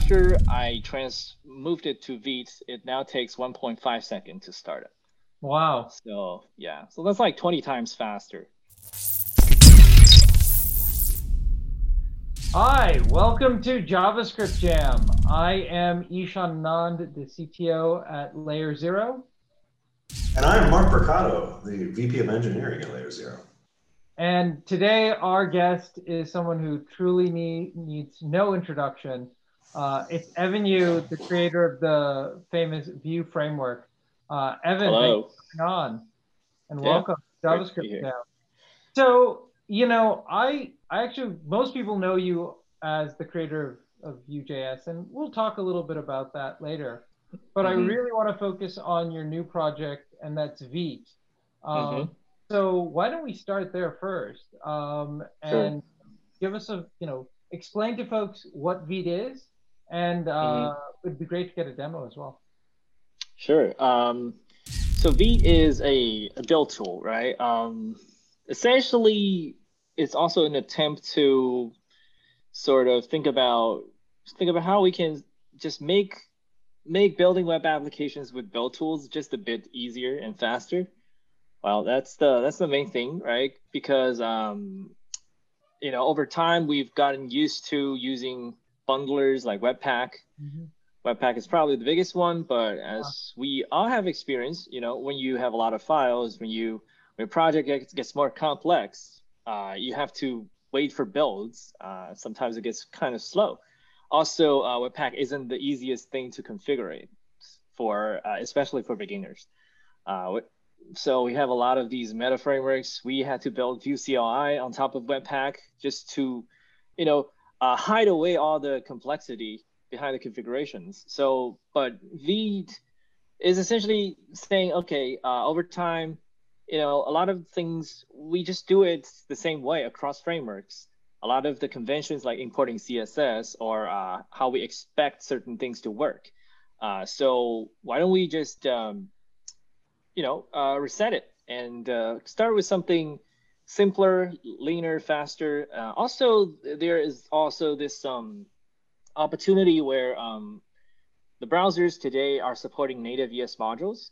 after I trans moved it to Vite, it now takes 1.5 seconds to start it. Wow. So yeah, so that's like 20 times faster. Hi, welcome to JavaScript Jam. I am Ishan Anand, the CTO at Layer Zero. And I'm Mark Brocato, the VP of Engineering at Layer Zero. And today our guest is someone who truly need, needs no introduction. Uh, it's Evan You, the creator of the famous Vue framework. Uh, Evan, Hello. thanks for coming on and Yeah, welcome to great to be JavaScript. Jam. So, you know, I, I actually, most people know you as the creator of, of Vue.js, and we'll talk a little bit about that later. But I Mhm. really want to focus on your new project, and that's Vite. Um, Mhm. So why don't we start there first, um, Sure. and give us a, you know, explain to folks what Vite is, and uh, Mm-hmm. it'd be great to get a demo as well. Sure. Um, so Vite is a, a build tool, right? Um, essentially, it's also an attempt to sort of think about think about how we can just make make building web applications with build tools just a bit easier and faster. Well, that's the that's the main thing, right? Because um, you know, over time we've gotten used to using bundlers like Webpack Webpack is probably the biggest one, but as we all have experience, you know, when you have a lot of files, when you when project gets, gets more complex, uh, you have to wait for builds. Uh, sometimes it gets kind of slow. Also, uh, Webpack isn't the easiest thing to configure for, uh, especially for beginners. Uh, so we have a lot of these meta frameworks. We had to build Vue CLI on top of Webpack just to, you know, uh, hide away all the complexity behind the configurations. So, but Vite is essentially saying, okay, uh, over time, you know, a lot of things we just do it the same way across frameworks. A lot of the conventions like importing CSS or uh, how we expect certain things to work. Uh, so why don't we just, um, you know, uh, reset it and uh, start with something simpler, leaner, faster. Uh, also, there is also this um, opportunity where um, the browsers today are supporting native ES modules.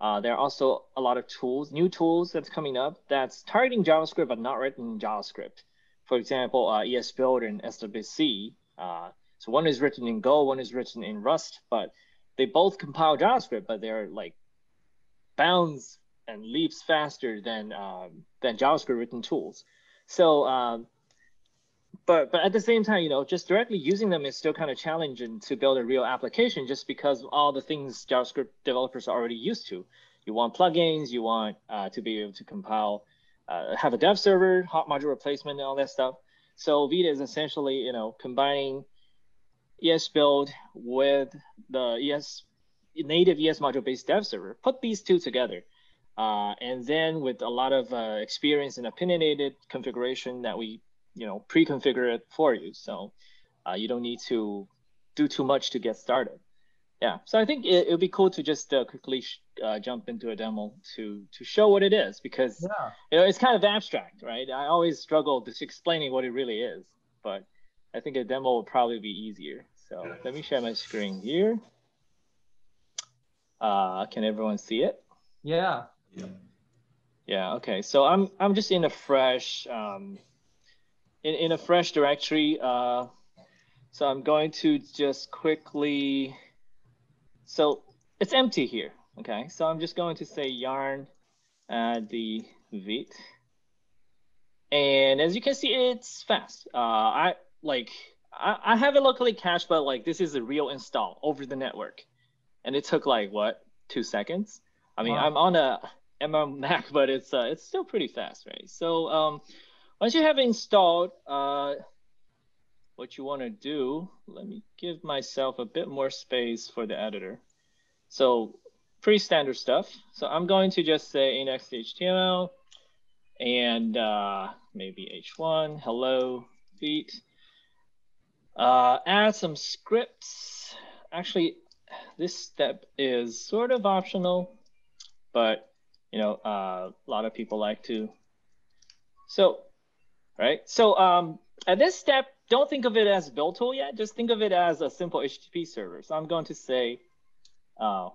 Uh, there are also a lot of tools, new tools that's coming up that's targeting JavaScript but not written in JavaScript. For example, uh, ES Build and SWC. Uh, so one is written in Go, one is written in Rust, but they both compile JavaScript, but they're like bounds and leaps faster than um, than JavaScript written tools. So um, but but at the same time, you know, just directly using them is still kind of challenging to build a real application just because all the things JavaScript developers are already used to. You want plugins, you want uh, to be able to compile, uh, have a dev server, hot module replacement, and all that stuff. So Vite is essentially, you know, combining ES build with the ES native ES module based dev server. Put these two together. Uh, and then with a lot of uh, experience and opinionated configuration that we you know pre-configure it for you so uh, you don't need to do too much to get started yeah so i think it, would be cool to just uh, quickly sh- uh, jump into a demo to to show what it is because Yeah. you know it's kind of abstract right i always struggle just explaining what it really is but i think a demo would probably be easier so Yeah. let me share my screen here uh, can everyone see it Yeah. Yeah. yeah. Okay. So I'm I'm just in a fresh um, in in a fresh directory. Uh, so I'm going to just quickly. So it's empty here. Okay. So I'm just going to say yarn add the vite, and as you can see, it's fast. Uh, I like I, I have it locally cached, but like this is a real install over the network, and it took like what two seconds. I mean, Wow. I'm on a On Mac, but it's uh, it's still pretty fast, right? So um, once you have installed, uh, what you want to do, let me give myself a bit more space for the editor. So pretty standard stuff. So I'm going to just say index.html and uh, maybe h1 hello Vite. Uh, add some scripts. Actually, this step is sort of optional, but you know, uh, a lot of people like to. So, right. So um, at this step, don't think of it as build tool yet. Just think of it as a simple HTTP server. So I'm going to say, uh,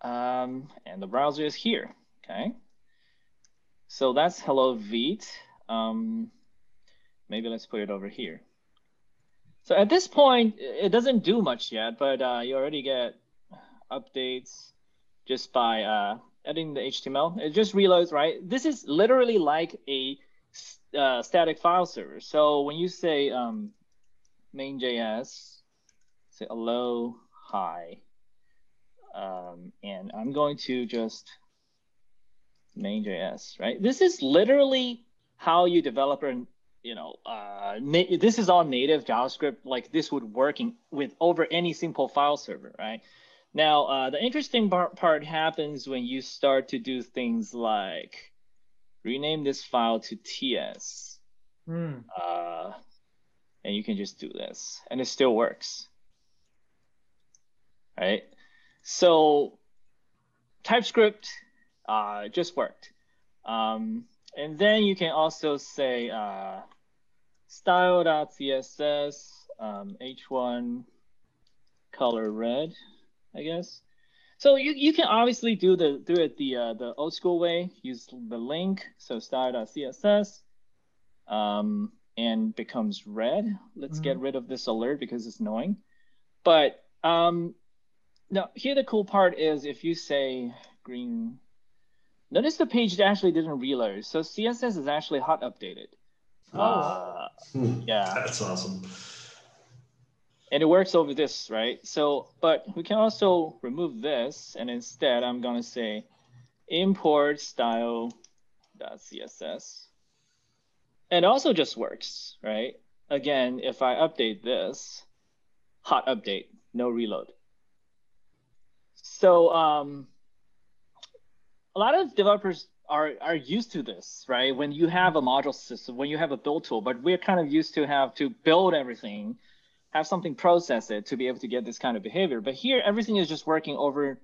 um, and the browser is here. Okay. So that's hello Vite. Um, maybe let's put it over here. So at this point, it doesn't do much yet, but uh, you already get updates just by uh, editing the HTML. It just reloads, right? This is literally like a uh, static file server. So when you say um, main.js, say hello, hi, um, and I'm going to just main.js, right? This is literally how you develop an you know, uh, this is all native JavaScript. Like this would work in, with over any simple file server, right? Now, uh, the interesting part, part happens when you start to do things like rename this file to TS. Mm. Uh, and you can just do this and it still works. Right? So TypeScript uh, just worked. Um, and then you can also say uh, style.css um, h1 color red I guess. So you, you can obviously do the do it the uh, the old school way. Use the link, so style.css, um, and becomes red. Let's mm-hmm. get rid of this alert because it's annoying. But um, now here the cool part is if you say green, notice the page actually didn't reload. So CSS is actually hot updated. Oh, uh, yeah, that's awesome and it works over this, right? So, but we can also remove this, and instead I'm gonna say import style.css. And also just works, right? Again, if I update this, hot update, no reload. So um, a lot of developers are are used to this, right? When you have a module system, when you have a build tool, but we're kind of used to have to build everything have something process it to be able to get this kind of behavior. But here, everything is just working over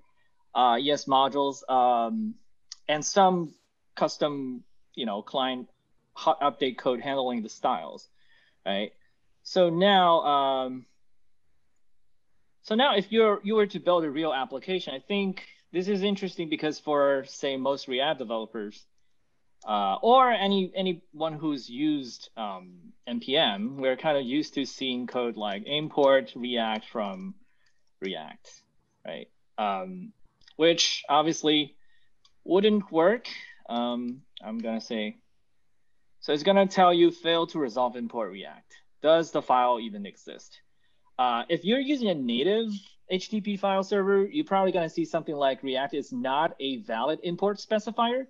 uh, ES modules um, and some custom, you know, client hot update code handling the styles, right? So now, um, so now if you're you were to build a real application, I think this is interesting because for say most React developers, uh, or any anyone who's used um, npm, we're kind of used to seeing code like import React from React, right? Um, which obviously wouldn't work. Um, I'm gonna say, so it's gonna tell you fail to resolve import React. Does the file even exist? Uh, if you're using a native HTTP file server, you're probably gonna see something like React is not a valid import specifier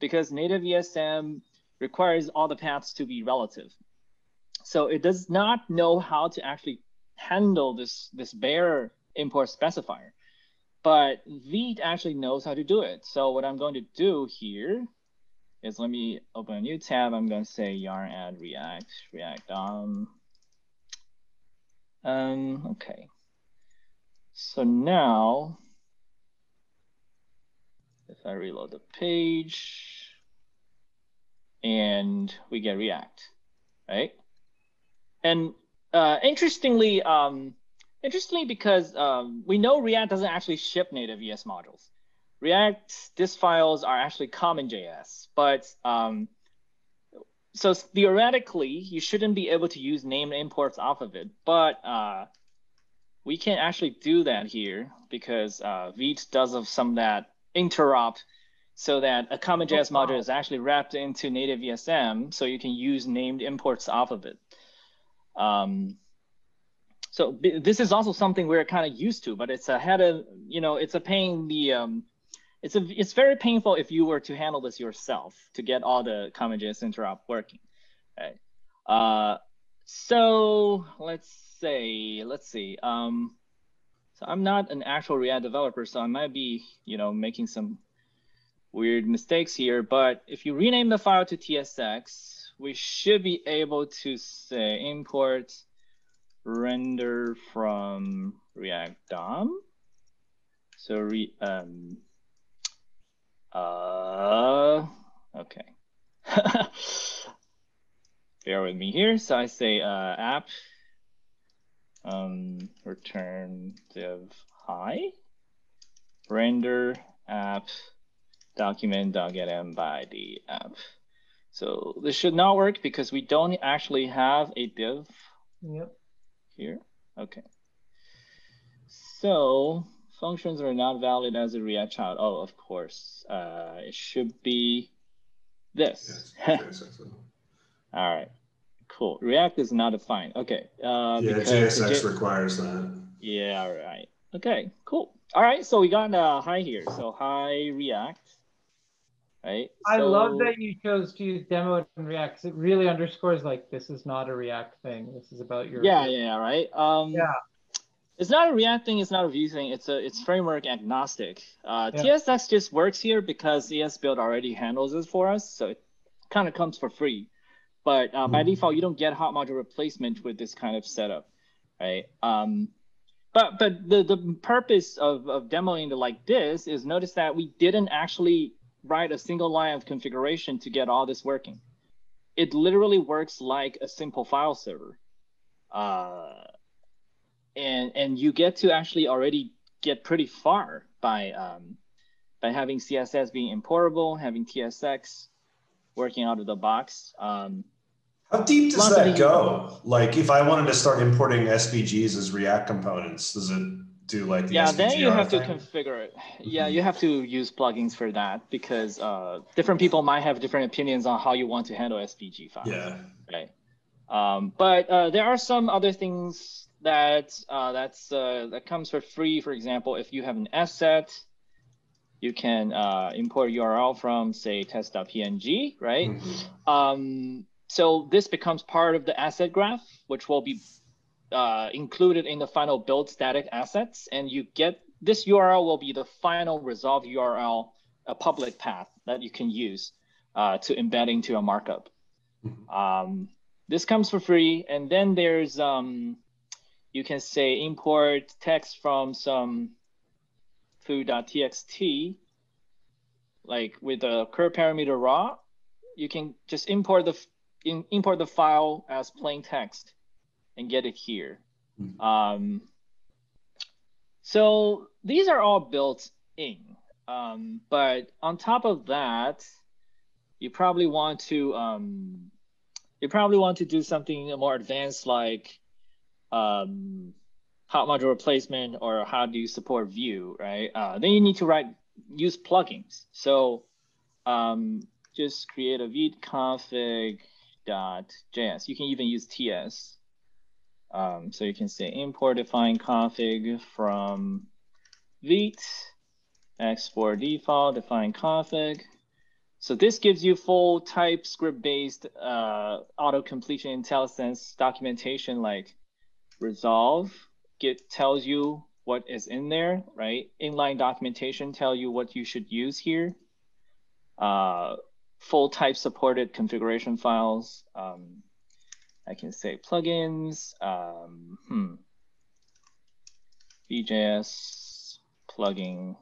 because native ESM requires all the paths to be relative. So it does not know how to actually handle this, this bare import specifier. But Vite actually knows how to do it. So what I'm going to do here is let me open a new tab. I'm going to say yarn add react, react um, um, okay. So now if I reload the page and we get React, right? And uh, interestingly, um, interestingly because um, we know React doesn't actually ship native ES modules. React disk files are actually CommonJS, but um, so theoretically, you shouldn't be able to use named imports off of it, but uh, we can actually do that here because uh, Vite does have some of that interop so that a CommonJS oh, wow. module is actually wrapped into native ESM, so you can use named imports off of it. Um, so this is also something we're kind of used to, but it's a had a you know it's a pain. The um, it's a it's very painful if you were to handle this yourself to get all the CommonJS interop working. Right. Uh, so let's say let's see. Um, so I'm not an actual React developer, so I might be, you know, making some weird mistakes here. But if you rename the file to TSX, we should be able to say import render from React DOM. So re um uh okay. bear with me here. So I say uh, app um, return div high, render app document document.getM by the app. So this should not work because we don't actually have a div Yep. here. Okay. So functions are not valid as a React child. Oh, of course. Uh, it should be this. Yes, All right. Cool. React is not defined. Okay. Uh, yeah, because JSX J- requires that. yeah, all right. Okay, cool. All right, so we got uh, hi here. So hi React, right? I love that you chose to use demo and React. 'cause It really underscores like this is not a React thing. This is about your Yeah, yeah, right. Um, Yeah. It's not a React thing. It's not a Vue thing. It's a it's framework agnostic. Uh, Yeah. TSX just works here because ES Build already handles this for us, so it kind of comes for free. But uh, by Mhm. default, you don't get hot module replacement with this kind of setup, right? Um, but but the the purpose of of demoing it like this is notice that we didn't actually write a single line of configuration to get all this working. It literally works like a simple file server. Uh, and and you get to actually already get pretty far by um, by having CSS being importable, having TSX working out of the box. Um, How deep does Lots that go? Like, if I wanted to start importing SVGs as React components, does it do like the yeah, SVG then you have to configure it. Yeah, Mhm. you have to use plugins for that because uh, different people might have different opinions on how you want to handle SVG files. Yeah. right? Um, but uh, there are some other things that uh, that's uh, that comes for free. For example, if you have an asset, you can uh, import URL from say test.png, right? Mhm. Um, so this becomes part of the asset graph, which will be uh, included in the final build static assets, and you get this URL will be the final resolve URL, a public path that you can use uh, to embed into a markup. Mhm. Um, this comes for free, and then there's um, you can say import text from some foo.txt, like with a curve parameter raw. You can just import the in, import the file as plain text and get it here. Mhm. Um, so these are all built in. Um, but on top of that, you probably want to um, you probably want to do something more advanced like um, hot module replacement or how do you support Vue, right? Uh, then you need to write use plugins. So um, just create a vite.config.js. You can even use TS. Um, so you can say import define config from Vite, export default, define config. So this gives you full TypeScript-based uh, auto-completion IntelliSense documentation like resolve. Git tells you what is in there, right? Inline documentation tell you what you should use here. Uh, full type supported configuration files. Um, I can say plugins. Um, hmm. vitejs plugin.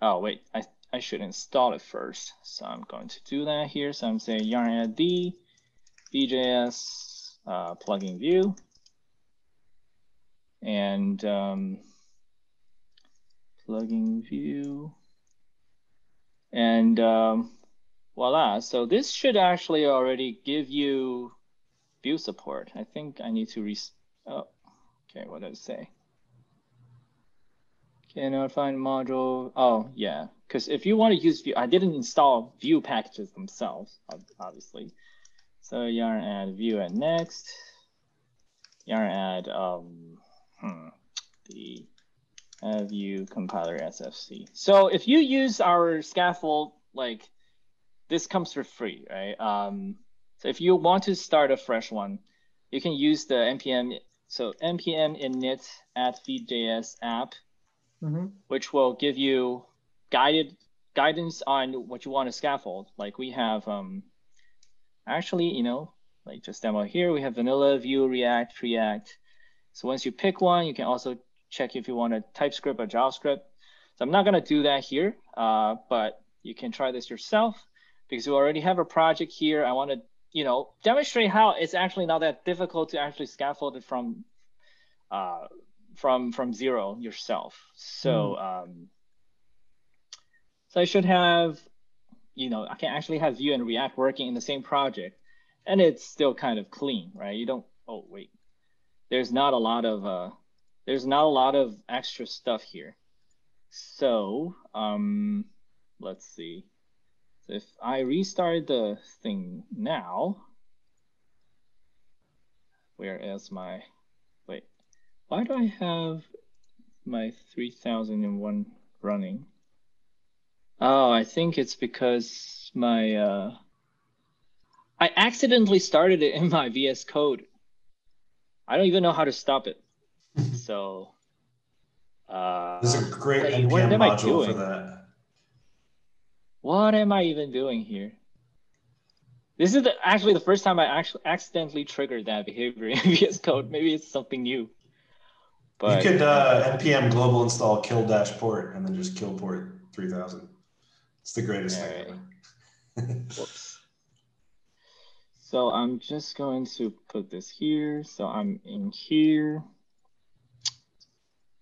Oh wait, I I should install it first. So I'm going to do that here. So I'm saying yarn add vitejs uh, plugin Vue. And um, plugin Vue. And um, voila. So this should actually already give you Vue support. I think I need to re. Oh, okay. What does it say? Cannot find module. Oh, yeah. Because if you want to use Vue, I didn't install Vue packages themselves, obviously. So yarn add Vue at next. Yarn add um, hmm, the Vue compiler SFC. So if you use our scaffold, like this comes for free, right? Um, so if you want to start a fresh one, you can use the npm. So npm init at vitejs app hmm which will give you guided guidance on what you want to scaffold. Like we have, um, actually, you know, like just demo here, we have vanilla, Vue, React, React. So once you pick one, you can also check if you want a TypeScript or JavaScript. So I'm not gonna do that here, uh, but you can try this yourself because we already have a project here. I want to you know, demonstrate how it's actually not that difficult to actually scaffold it from uh, from from zero yourself. So mm. um, so I should have, you know, I can actually have Vue and React working in the same project, and it's still kind of clean, right? You don't. Oh wait, there's not a lot of uh, there's not a lot of extra stuff here. So um, let's see. So if I restart the thing now, where is my, wait, why do I have my 3001 running? Oh, I think it's because my, uh, I accidentally started it in my VS Code. I don't even know how to stop it. so, uh, there's a great npm module for that. What am I even doing here? This is the, actually the first time I actually accidentally triggered that behavior in VS Code. Maybe it's something new. But you could uh, npm global install kill dash port and then just kill port 3000. It's the greatest thing Whoops. So I'm just going to put this here. So I'm in here.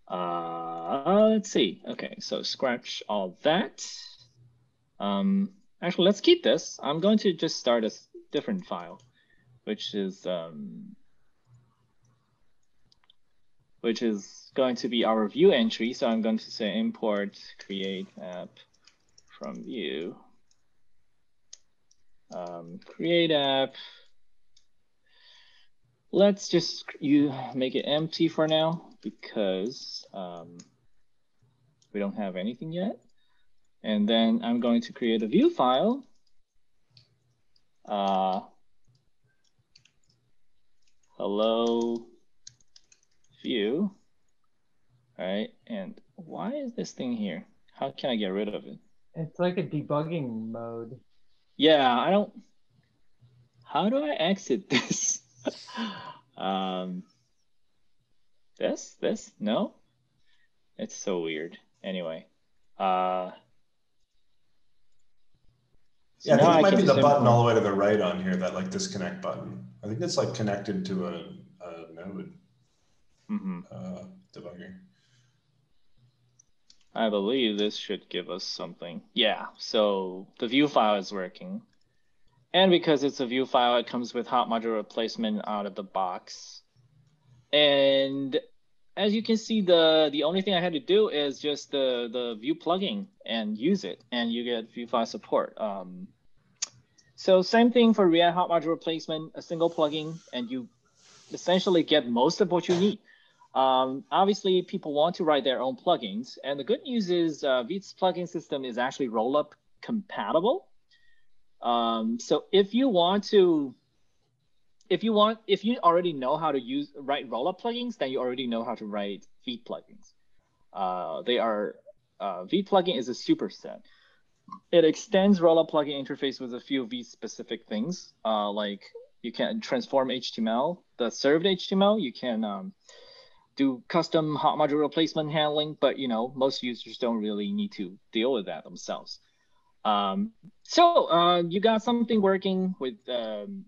Uh, let's see. Okay, so scratch all that. Um, actually, let's keep this. I'm going to just start a different file, which is um, which is going to be our Vue entry. So I'm going to say import create app from Vue. Um, create app. Let's just you make it empty for now because um, we don't have anything yet. And then I'm going to create a Vue file. Uh, hello Vue, All right. And why is this thing here? How can I get rid of it? It's like a debugging mode. Yeah, I don't. How do I exit this? um, this, this, no. It's so weird. Anyway, uh, yeah, I think it might be the button all the way to the right on here, that like disconnect button. I think it's like connected to a, a node mm-hmm. uh, debugger. I believe this should give us something. Yeah, so the Vue file is working. And because it's a Vue file, it comes with hot module replacement out of the box. And as you can see, the the only thing I had to do is just the the Vue plugin and use it, and you get Vue file support. Um, so same thing for React Hot Module replacement, a single plugin, and you essentially get most of what you need. Um, obviously, people want to write their own plugins, and the good news is uh, Vite's plugin system is actually rollup compatible. Um, so if you want to if you want, if you already know how to use write rollup plugins, then you already know how to write Vite plugins. Uh, they are uh, Vite plugin is a superset. It extends rollup plugin interface with a few Vite specific things, uh, like you can transform HTML, the served HTML. You can um, do custom hot module replacement handling, but you know most users don't really need to deal with that themselves. Um, so uh, you got something working with um,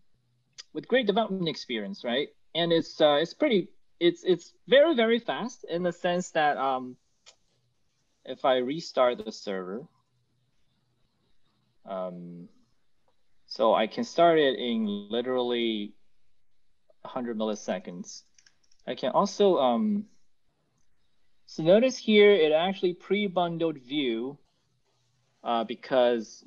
with great development experience, right? And it's uh, it's pretty it's it's very very fast in the sense that um, if I restart the server, um, so I can start it in literally 100 milliseconds. I can also um, so notice here it actually pre-bundled Vue uh, because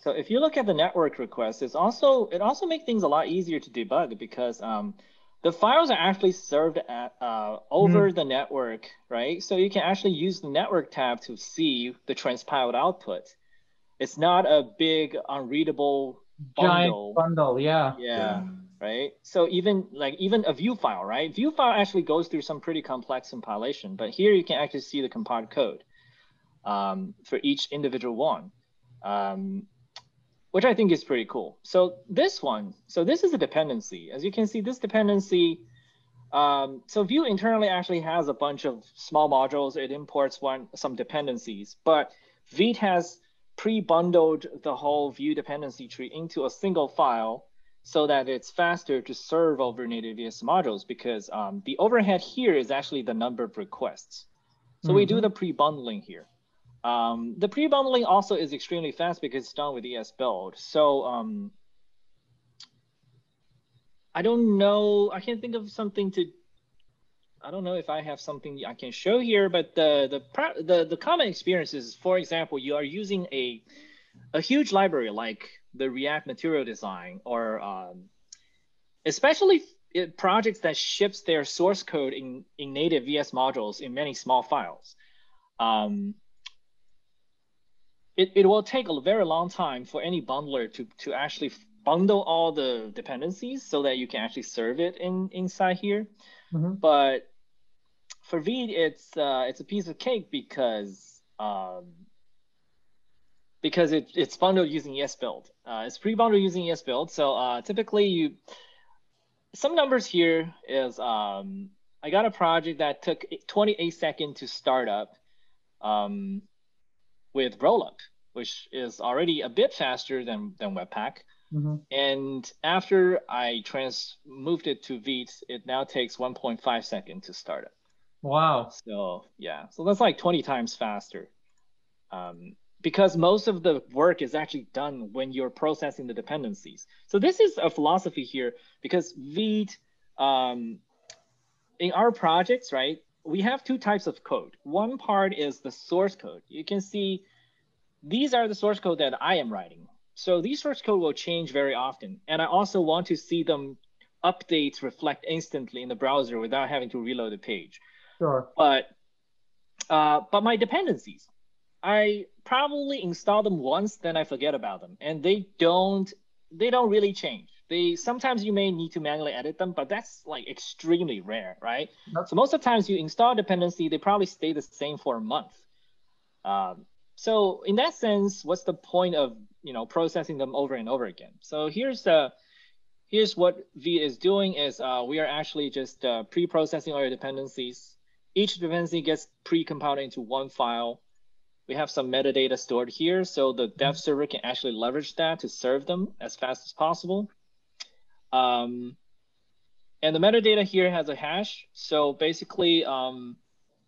So if you look at the network request, it's also it also makes things a lot easier to debug because um, the files are actually served at, uh, over mm. the network, right? So you can actually use the network tab to see the transpiled output. It's not a big unreadable bundle. Giant bundle, yeah. yeah. Yeah. Right. So even like even a Vue file, right? Vue file actually goes through some pretty complex compilation, but here you can actually see the compiled code um, for each individual one. Um, which I think is pretty cool. So this one, so this is a dependency. As you can see, this dependency, um, so Vue internally actually has a bunch of small modules. It imports one some dependencies, but Vite has pre-bundled the whole Vue dependency tree into a single file so that it's faster to serve over native ES modules because um, the overhead here is actually the number of requests. So mm -hmm. we do mm-hmm. the pre-bundling here. Um, the pre-bundling also is extremely fast because it's done with ES build. So um, I don't know. I can't think of something to. I don't know if I have something I can show here, but the the the the common experience is, for example, you are using a a huge library like the React Material Design, or um, especially projects that ships their source code in in native ES modules in many small files. Um, it, it will take a very long time for any bundler to, to actually bundle all the dependencies so that you can actually serve it in inside here. Mm-hmm. But for Vite, it's uh, it's a piece of cake because um, because it, it's bundled using ESBuild. Uh, it's pre-bundled using ESBuild. So uh, typically you some numbers here is um, I got a project that took 28 seconds to start up. Um, with Rollup, which is already a bit faster than, than Webpack. Mm-hmm. And after I trans moved it to Vite, it now takes 1.5 seconds to start it. Wow. So yeah, so that's like 20 times faster. Um, because most of the work is actually done when you're processing the dependencies. So this is a philosophy here because Vite, um, in our projects, right, we have two types of code. One part is the source code. You can see these are the source code that I am writing. So these source code will change very often. And I also want to see them updates reflect instantly in the browser without having to reload the page. Sure. But uh, but my dependencies, I probably install them once, then I forget about them, and they don't they don't really change. They sometimes you may need to manually edit them, but that's like extremely rare, right? Yep. So most of the times you install dependency, they probably stay the same for a month. Um, so in that sense, what's the point of you know processing them over and over again? So here's the here's what Vite is doing is uh, we are actually just uh, pre-processing our dependencies. Each dependency gets pre-compiled into one file. We have some metadata stored here, so the dev server can actually leverage that to serve them as fast as possible. Um, and the metadata here has a hash. So basically, um,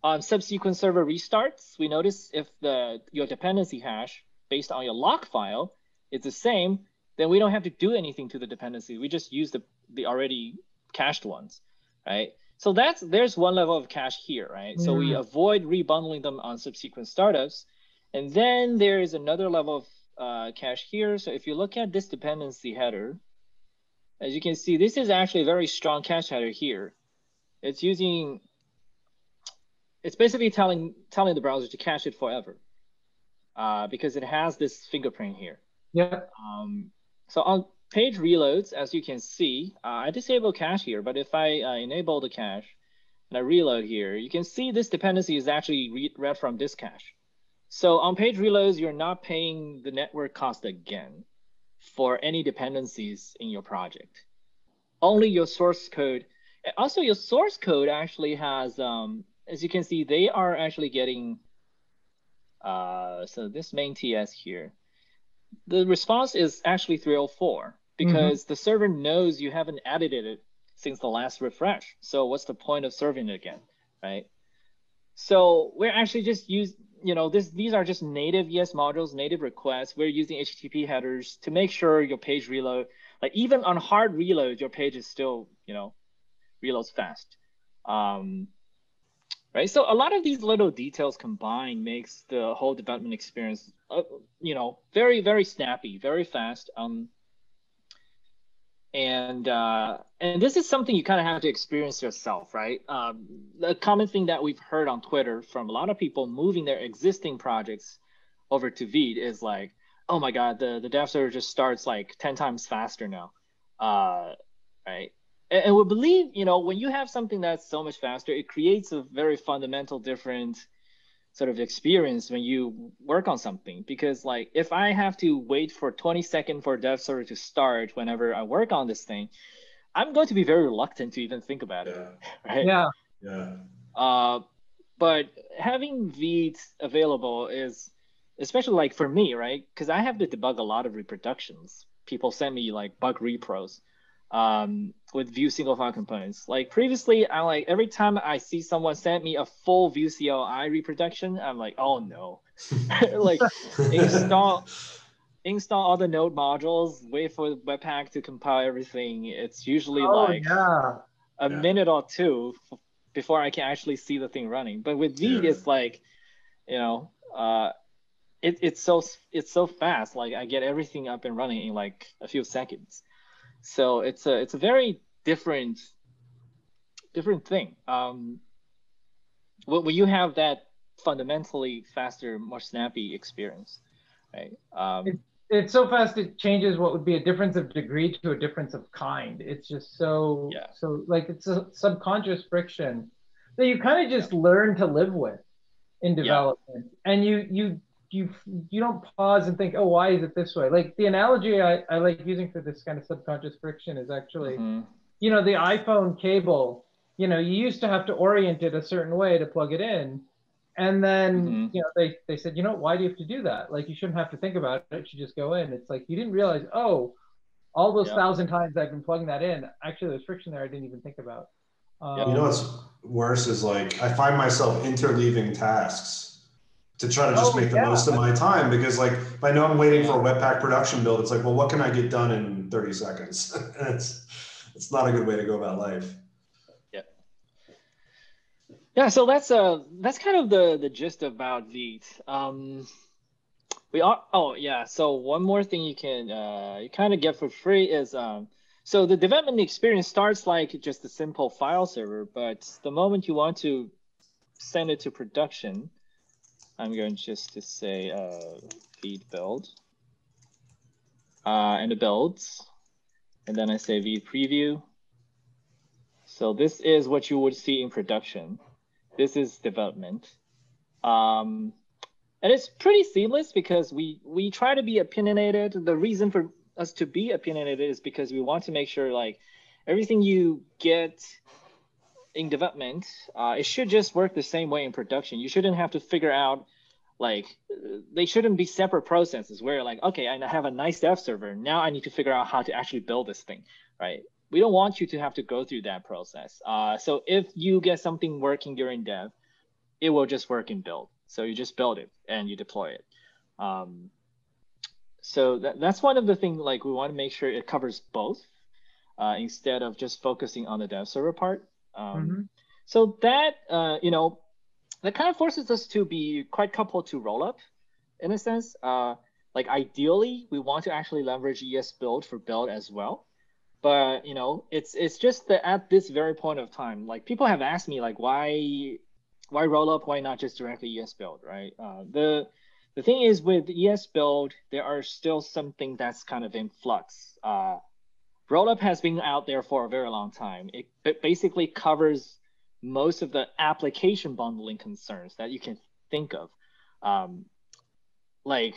on subsequent server restarts, we notice if the your dependency hash based on your lock file is the same, then we don't have to do anything to the dependency. We just use the, the already cached ones, right? So that's there's one level of cache here, right? Mm. So we mm. avoid rebundling them on subsequent startups. And then there is another level of uh, cache here. So if you look at this dependency header, as you can see, this is actually a very strong cache header here. It's using, it's basically telling telling the browser to cache it forever uh, because it has this fingerprint here. Yeah. Um, so on page reloads, as you can see, uh, I disable cache here, but if I uh, enable the cache and I reload here, you can see this dependency is actually read, read from this cache. So on page reloads, you're not paying the network cost again for any dependencies in your project. Only your source code. Also, your source code actually has, um, as you can see, they are actually getting, uh, so this main TS here, the response is actually 304 because mm -hmm. the server knows you haven't edited it since the last refresh. So what's the point of serving it again, right? So we're actually just use, you know, this these are just native ES modules, native requests. We're using HTTP headers to make sure your page reload, like even on hard reload, your page is still, you know, reloads fast. Um, right? So a lot of these little details combined makes the whole development experience, uh, you know, very very snappy, very fast. Um, and uh, and this is something you kind of have to experience yourself, right? Um, the common thing that we've heard on Twitter from a lot of people moving their existing projects over to Vite is like, oh my god, the the dev server just starts like ten times faster now, uh, right? And, and we believe, you know, when you have something that's so much faster, it creates a very fundamental different sort of experience when you work on something because like if i have to wait for 20 seconds for dev server to start whenever i work on this thing i'm going to be very reluctant to even think about yeah. it right yeah yeah uh, but having Vite available is especially like for me, right? Because I have to debug a lot of reproductions. People send me like bug repros um, with Vue single file components. Like previously, I like every time I see someone send me a full Vue CLI reproduction, I'm like, oh no, like install install all the node modules, wait for Webpack to compile everything. It's usually oh, like yeah. a Yeah. minute or two f- before I can actually see the thing running. But with Vue, Yeah. it's like, you know, uh, it, it's so it's so fast. Like I get everything up and running in like a few seconds. So it's a it's a very different different thing. Um, when when you have that fundamentally faster, more snappy experience, right? Um, It's so fast it changes what would be a difference of degree to a difference of kind. It's just so Yeah. so like it's a subconscious friction that you kind of just learn to live with in development. And you you you you don't pause and think, oh, why is it this way? Like the analogy I, I like using for this kind of subconscious friction is actually mhm. you know, the iPhone cable, you know, you used to have to orient it a certain way to plug it in. And then, Mhm. you know, they, they said, you know, why do you have to do that? Like, you shouldn't have to think about it. It should just go in. It's like, you didn't realize, oh, all those Yeah. thousand times I've been plugging that in, actually, there's friction there I didn't even think about. Um, You know what's worse is like I find myself interleaving tasks to try to just Oh, make the yeah. most of my time because like if I know I'm waiting for a Webpack production build, it's like, well, what can I get done in 30 seconds? it's it's not a good way to go about life. Yeah. Yeah, so that's uh that's kind of the the gist about Vite. Um, we are oh yeah. So one more thing you can uh you kind of get for free is um so the development experience starts like just a simple file server, but the moment you want to send it to production, I'm going just to say uh Vite build uh and the builds, and then I say Vite preview. So this is what you would see in production this is development. Um, and it's pretty seamless because we we try to be opinionated. The reason for us to be opinionated is because we want to make sure like everything you get in development, uh, it should just work the same way in production. You shouldn't have to figure out like they shouldn't be separate processes where like okay I have a nice dev server now I need to figure out how to actually build this thing, right? we don't want you to have to go through that process. Uh, so if you get something working during dev, it will just work in build. So you just build it and you deploy it. Um, so that, that's one of the things like we want to make sure it covers both uh, instead of just focusing on the dev server part. Um, Mhm. So that uh, you know that kind of forces us to be quite coupled to rollup in a sense. Uh, like ideally, we want to actually leverage ES build for build as well but you know it's it's just that at this very point of time like people have asked me like why why roll up why not just directly es build right uh, the the thing is with es build there are still something that's kind of in flux uh, rollup has been out there for a very long time it, it basically covers most of the application bundling concerns that you can think of um, like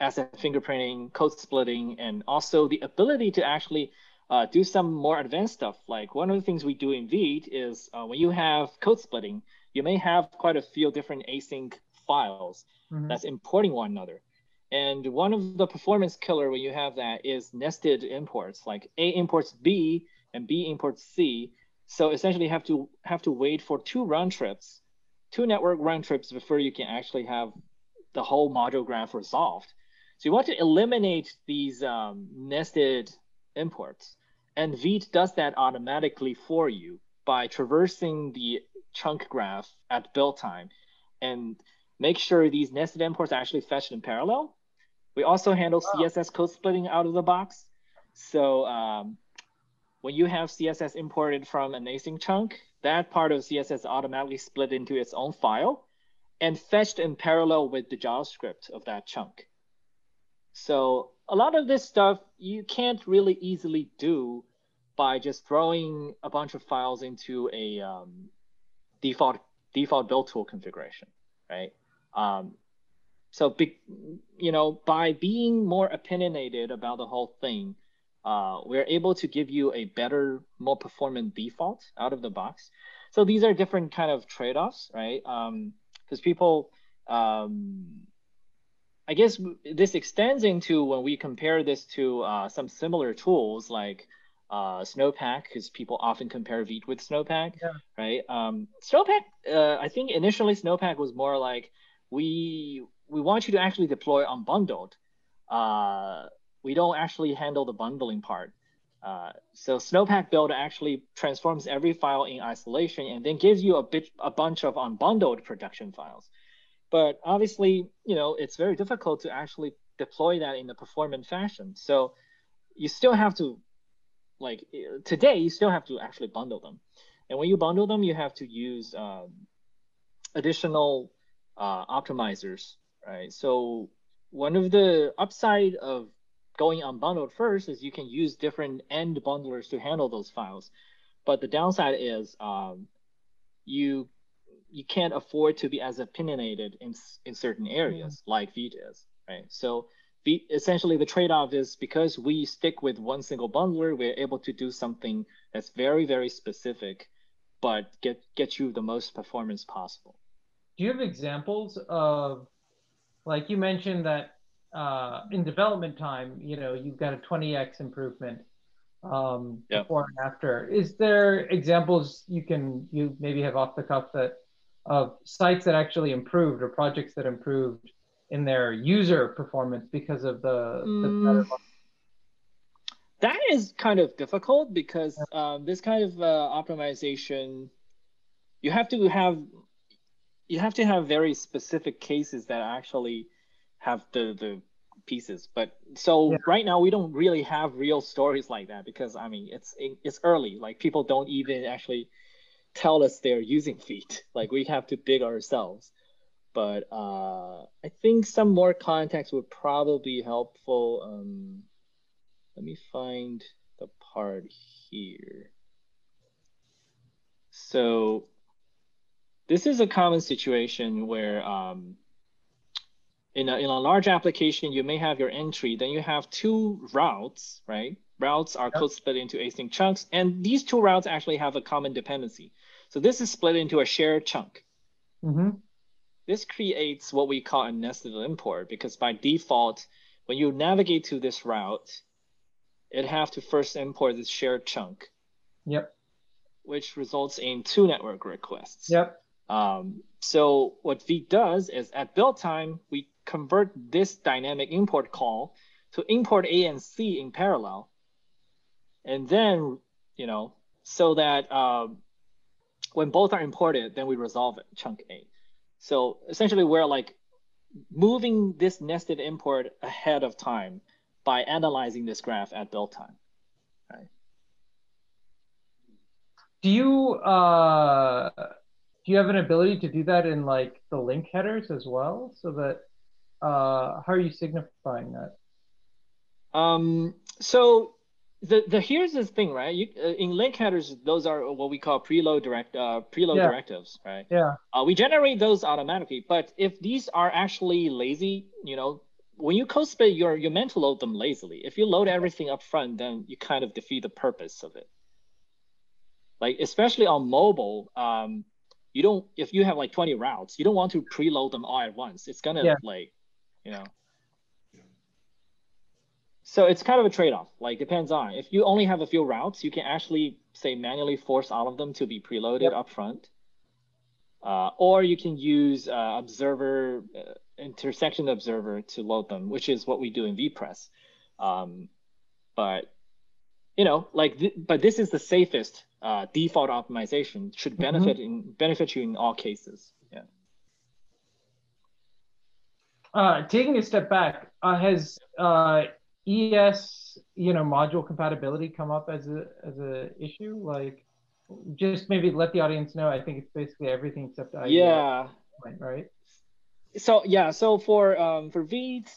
asset fingerprinting code splitting and also the ability to actually uh, do some more advanced stuff. Like one of the things we do in Vite is uh, when you have code splitting, you may have quite a few different async files Mhm. that's importing one another. And one of the performance killer when you have that is nested imports, like A imports B and B imports C. So essentially you have to have to wait for two round trips, two network round trips before you can actually have the whole module graph resolved. So you want to eliminate these um, nested imports. And Vite does that automatically for you by traversing the chunk graph at build time and make sure these nested imports are actually fetched in parallel. We also handle CSS code splitting out of the box. So um, when you have CSS imported from an async chunk, that part of CSS automatically split into its own file and fetched in parallel with the JavaScript of that chunk. So a lot of this stuff you can't really easily do by just throwing a bunch of files into a um, default default build tool configuration, right? Um, so, be, you know, by being more opinionated about the whole thing, uh, we're able to give you a better, more performant default out of the box. So these are different kind of trade-offs, right? Because people um, I guess this extends into when we compare this to uh, some similar tools like uh, Snowpack, because people often compare Vite with Snowpack, Yeah. right? Um, Snowpack, uh, I think initially Snowpack was more like we we want you to actually deploy unbundled. Uh, we don't actually handle the bundling part. Uh, so Snowpack build actually transforms every file in isolation and then gives you a bit a bunch of unbundled production files. But obviously, you know, it's very difficult to actually deploy that in a performant fashion. So you still have to, like today, you still have to actually bundle them. And when you bundle them, you have to use um, additional uh, optimizers, right? So one of the upside of going unbundled first is you can use different end bundlers to handle those files. But the downside is um, you you can't afford to be as opinionated in in certain areas like Vite is, right? So Vite, essentially the trade-off is because we stick with one single bundler, we're able to do something that's very very specific, but get get you the most performance possible. Do you have examples of, like you mentioned that uh, in development time, you know, you've got a 20x improvement um, Yeah. before and after. Is there examples you can you maybe have off the cuff that of sites that actually improved or projects that improved in their user performance because of the, the better Mm. That is kind of difficult because um, this kind of uh, optimization, you have to have you have to have very specific cases that actually have the the pieces. But so Yeah. right now we don't really have real stories like that because I mean it's it's early. Like people don't even actually tell us they're using Vite. Like we have to dig ourselves. But uh, I think some more context would probably be helpful. Um, let me find the part here. So this is a common situation where um, in, a, in a large application, you may have your entry, then you have two routes, right? Routes are Yep. code split into async chunks, and these two routes actually have a common dependency. So this is split into a shared chunk. hmm This creates what we call a nested import because by default, when you navigate to this route, it have to first import this shared chunk, Yep. which results in two network requests. Yep. Um, so what Vite does is at build time, we convert this dynamic import call to import A and C in parallel. And then, you know, so that um, when both are imported, then we resolve it, chunk A. So essentially we're like moving this nested import ahead of time by analyzing this graph at build time. Do you uh do you have an ability to do that in like the link headers as well? So that uh how are you signifying that? Um, so the the here's the thing, right? You, uh, in link headers, those are what we call preload direct uh, preload Yeah. directives, right? Yeah. Uh, we generate those automatically, but if these are actually lazy, you know, when you code split, you're you're meant to load them lazily. If you load everything up front, then you kind of defeat the purpose of it. Like especially on mobile, um, you don't if you have like 20 routes, you don't want to preload them all at once. It's gonna Yeah. like, you know. So it's kind of a trade-off. Like depends on if you only have a few routes, you can actually say manually force all of them to be preloaded Yep. up front. Uh, or you can use uh, observer uh, intersection observer to load them, which is what we do in vpress. Um, but you know, like, th- but this is the safest uh, default optimization. Should Mm-hmm. benefit in benefit you in all cases. Yeah. Uh taking a step back, uh has uh ES, you know, module compatibility come up as a as a issue? Like just maybe let the audience know. I think it's basically everything except IE, Yeah. right? So yeah, so for um, for Vite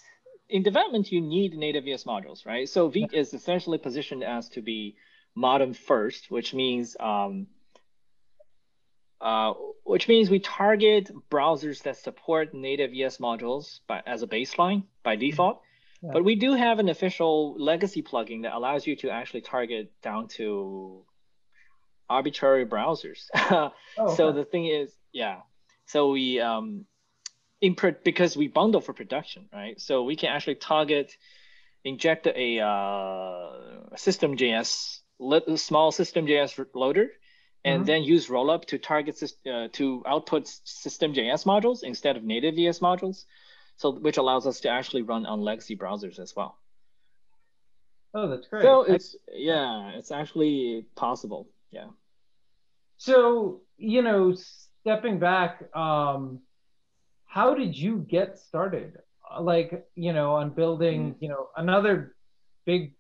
in development, you need native ES modules, right? So Vite is essentially positioned as to be modem first, which means um, uh, which means we target browsers that support native ES modules by, as a baseline by default. Yeah. But we do have an official legacy plugin that allows you to actually target down to arbitrary browsers. Oh, so okay. the thing is, yeah. So we um, in because we bundle for production, right? So we can actually target, inject a uh, system JS, small system JS loader, and mm-hmm. then use rollup to target uh, to output system JS modules instead of native ES modules, so which allows us to actually run on legacy browsers as well. Oh, that's great. So it's yeah, it's actually possible. Yeah. So you know, stepping back, um, how did you get started? Like you know, on building mm-hmm. you know another big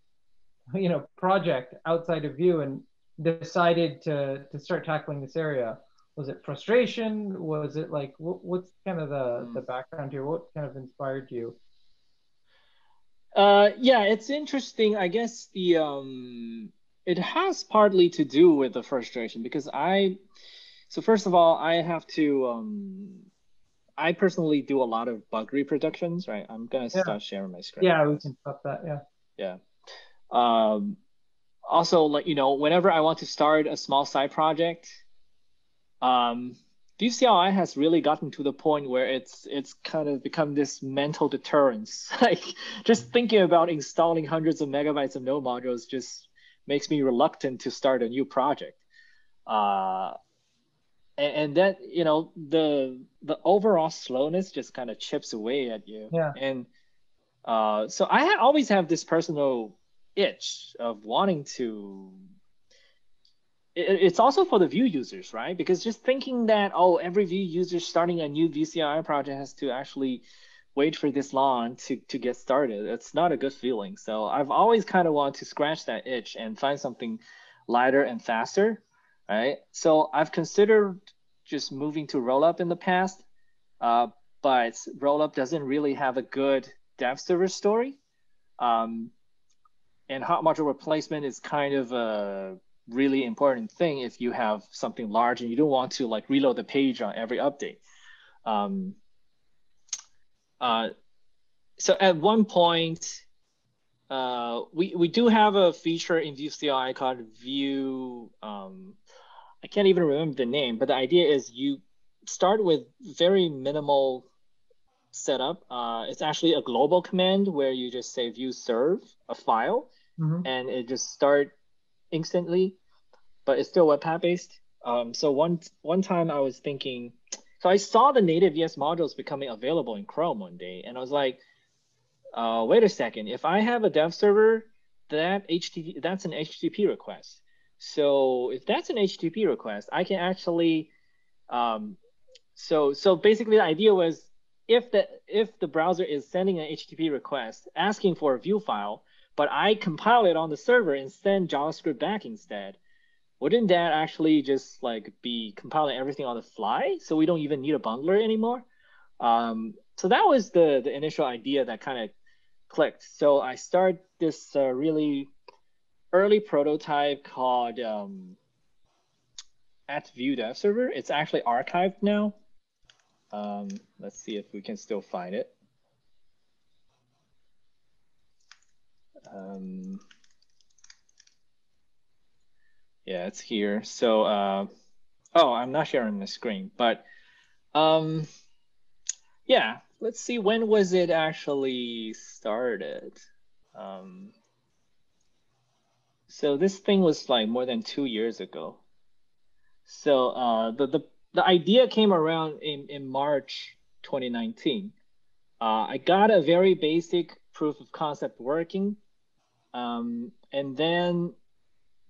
you know project outside of Vue and decided to to start tackling this area? Was it frustration? Was it like what, what's kind of the mm. the background here? What kind of inspired you? Uh, yeah, it's interesting. I guess the um, it has partly to do with the frustration because I, so first of all, I have to um, I personally do a lot of bug reproductions. Right, I'm gonna yeah. start sharing my screen. Yeah, we can stop that. Yeah. Yeah. Um, also, like you know, whenever I want to start a small side project, um, Vue CLI has really gotten to the point where it's it's kind of become this mental deterrence. like just thinking about installing hundreds of megabytes of node modules just makes me reluctant to start a new project. Uh, and, and that you know the the overall slowness just kind of chips away at you. Yeah. And uh, so I ha- always have this personal itch of wanting to it's also for the Vue users, right? Because just thinking that oh, every Vue user starting a new Vue CLI project has to actually wait for this long to to get started, it's not a good feeling. So I've always kind of wanted to scratch that itch and find something lighter and faster, right? So I've considered just moving to Rollup in the past, uh, but Rollup doesn't really have a good dev server story. Um, and hot module replacement is kind of a really important thing if you have something large and you don't want to like reload the page on every update. Um, uh, so at one point, uh, we, we do have a feature in Vue CLI called Vue, um, I can't even remember the name, but the idea is you start with very minimal setup. Uh, it's actually a global command where you just say vue serve a file mm-hmm. and it just start instantly, but it's still Webpack based. Um, so one one time I was thinking, so I saw the native ES modules becoming available in Chrome one day, and I was like, uh, wait a second, if I have a dev server, that HTTP that's an HTTP request. So if that's an HTTP request, I can actually, um, so so basically the idea was if the if the browser is sending an HTTP request asking for a Vue file, but I compile it on the server and send JavaScript back instead, wouldn't that actually just like be compiling everything on the fly? So we don't even need a bundler anymore. Um, so that was the the initial idea that kind of clicked. So I started this uh, really early prototype called um, at Vue Dev Server. It's actually archived now. Um, let's see if we can still find it. Um, yeah, it's here. So, uh, oh, I'm not sharing the screen, but um, yeah, let's see, when was it actually started? Um, so this thing was like more than two years ago. So uh, the, the, the idea came around in, in March 2019. Uh, I got a very basic proof of concept working um, and then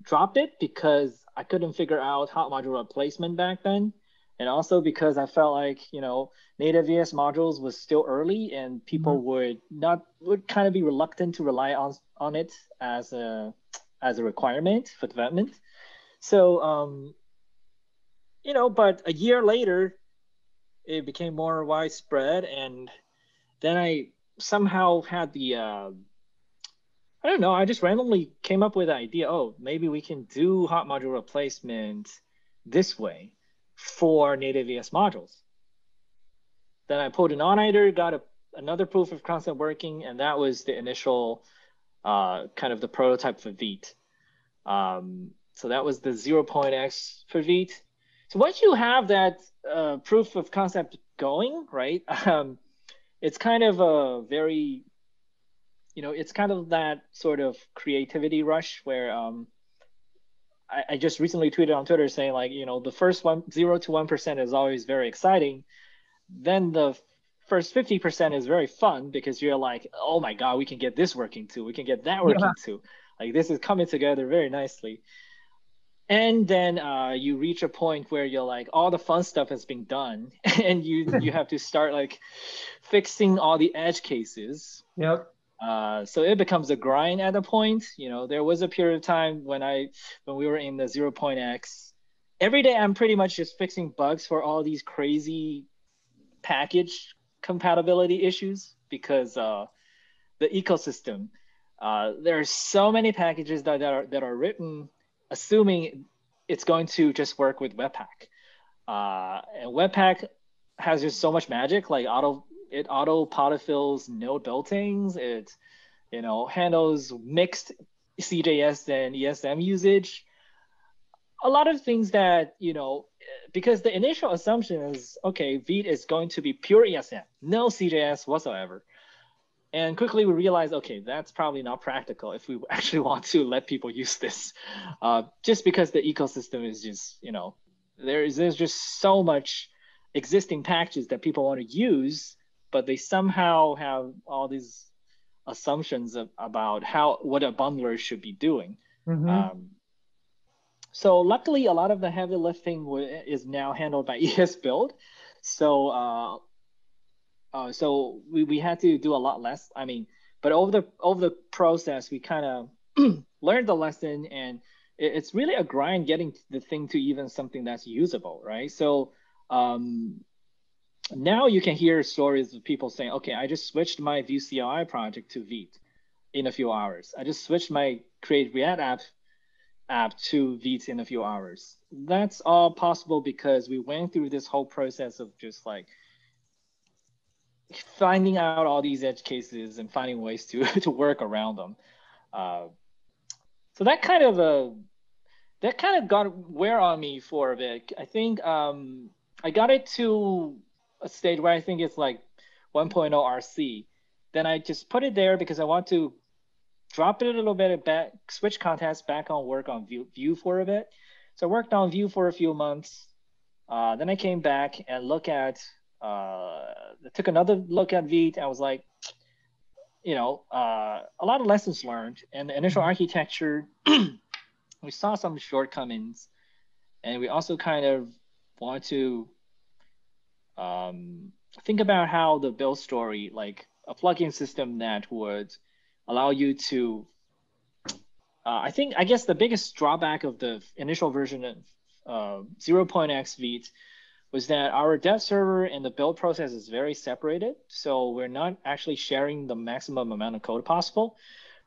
dropped it because I couldn't figure out hot module replacement back then. And also because I felt like, you know, native ES modules was still early and people mm-hmm. would not would kind of be reluctant to rely on on it as a as a requirement for development. So um, you know, but a year later it became more widespread and then I somehow had the uh, I don't know. I just randomly came up with the idea. Oh, maybe we can do hot module replacement this way for native ES modules. Then I pulled an on-iter, got a, another proof of concept working, and that was the initial uh, kind of the prototype for Vite. Um, so that was the 0.x for Vite. So once you have that uh, proof of concept going, right? Um, it's kind of a very, you know, it's kind of that sort of creativity rush where um, I, I just recently tweeted on Twitter saying like, you know, the first one zero to one percent is always very exciting. Then the first 50% is very fun because you're like, oh my God, we can get this working too. We can get that working yeah. too. Like this is coming together very nicely. And then uh, you reach a point where you're like, all the fun stuff has been done, and you you have to start like fixing all the edge cases. Yep. Uh, so it becomes a grind at a point. You know, there was a period of time when I when we were in the zero point X. Every day I'm pretty much just fixing bugs for all these crazy package compatibility issues because uh, the ecosystem. Uh, there are so many packages that, that are that are written assuming it's going to just work with Webpack. Uh, and Webpack has just so much magic, like auto it auto polyfills node built-ins. It you know handles mixed CJS and ESM usage. A lot of things that you know because the initial assumption is okay, Vite is going to be pure ESM, no CJS whatsoever. And quickly we realized, okay, that's probably not practical if we actually want to let people use this, uh, just because the ecosystem is just, you know, there is there's just so much existing packages that people want to use, but they somehow have all these assumptions of, about how what a bundler should be doing. Mm-hmm. Um, so luckily, a lot of the heavy lifting is now handled by esbuild So uh, uh, so we, we had to do a lot less. I mean, but over the over the process, we kind of learned the lesson, and it, it's really a grind getting the thing to even something that's usable, right? So um, now you can hear stories of people saying, "Okay, I just switched my Vue CLI project to Vite in a few hours. I just switched my Create React app app to Vite in a few hours." That's all possible because we went through this whole process of just like finding out all these edge cases and finding ways to to work around them. Uh, so that kind of uh, that kind of got wear on me for a bit. I think um, I got it to a stage where I think it's like 1.0 RC. Then I just put it there because I want to drop it a little bit back, switch context back on work on view, Vue for a bit. So I worked on Vue for a few months. Uh, then I came back and look at uh, took another look at Vite. I was like, you know, uh, a lot of lessons learned. And the initial mm-hmm. architecture, we saw some shortcomings, and we also kind of want to um, think about how the build story, like a plugin system that would allow you to. Uh, I think I guess the biggest drawback of the initial version of uh, 0.x Vite was that our dev server and the build process is very separated. So we're not actually sharing the maximum amount of code possible,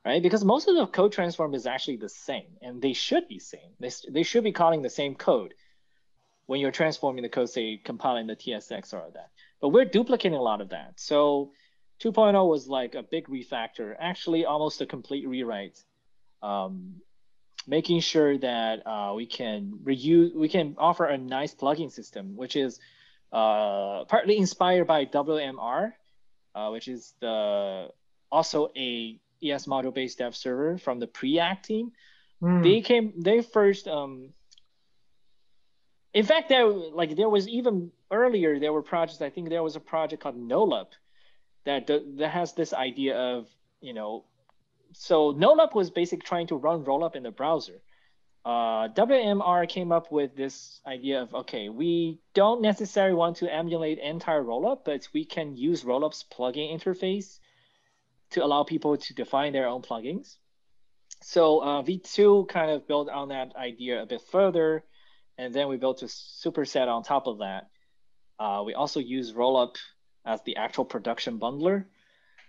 right? Because most of the code transform is actually the same and they should be same. They, they should be calling the same code when you're transforming the code, say compiling the TSX or that. But we're duplicating a lot of that. So 2.0 was like a big refactor, actually almost a complete rewrite. Um, making sure that uh, we can reuse, we can offer a nice plugin system, which is uh, partly inspired by WMR, uh, which is the also a ES module based dev server from the Preact team. Mm. They came, they first, um, in fact, there like there was even earlier there were projects. I think there was a project called Nollup that that has this idea of you know so Nollup was basically trying to run Rollup in the browser. Uh, WMR came up with this idea of okay, we don't necessarily want to emulate entire Rollup, but we can use Rollup's plugin interface to allow people to define their own plugins. So uh, V2 kind of built on that idea a bit further, and then we built a superset on top of that. Uh, we also use Rollup as the actual production bundler.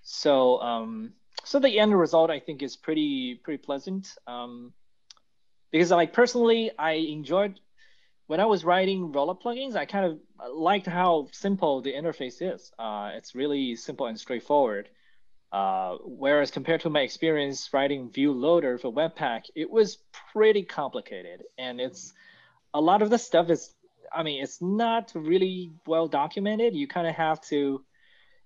So um, so the end result I think is pretty pretty pleasant. Um, because like personally, I enjoyed when I was writing Rollup plugins. I kind of liked how simple the interface is. Uh, it's really simple and straightforward. Uh, whereas compared to my experience writing Vue Loader for Webpack, it was pretty complicated, and it's a lot of the stuff is I mean, it's not really well documented. You kind of have to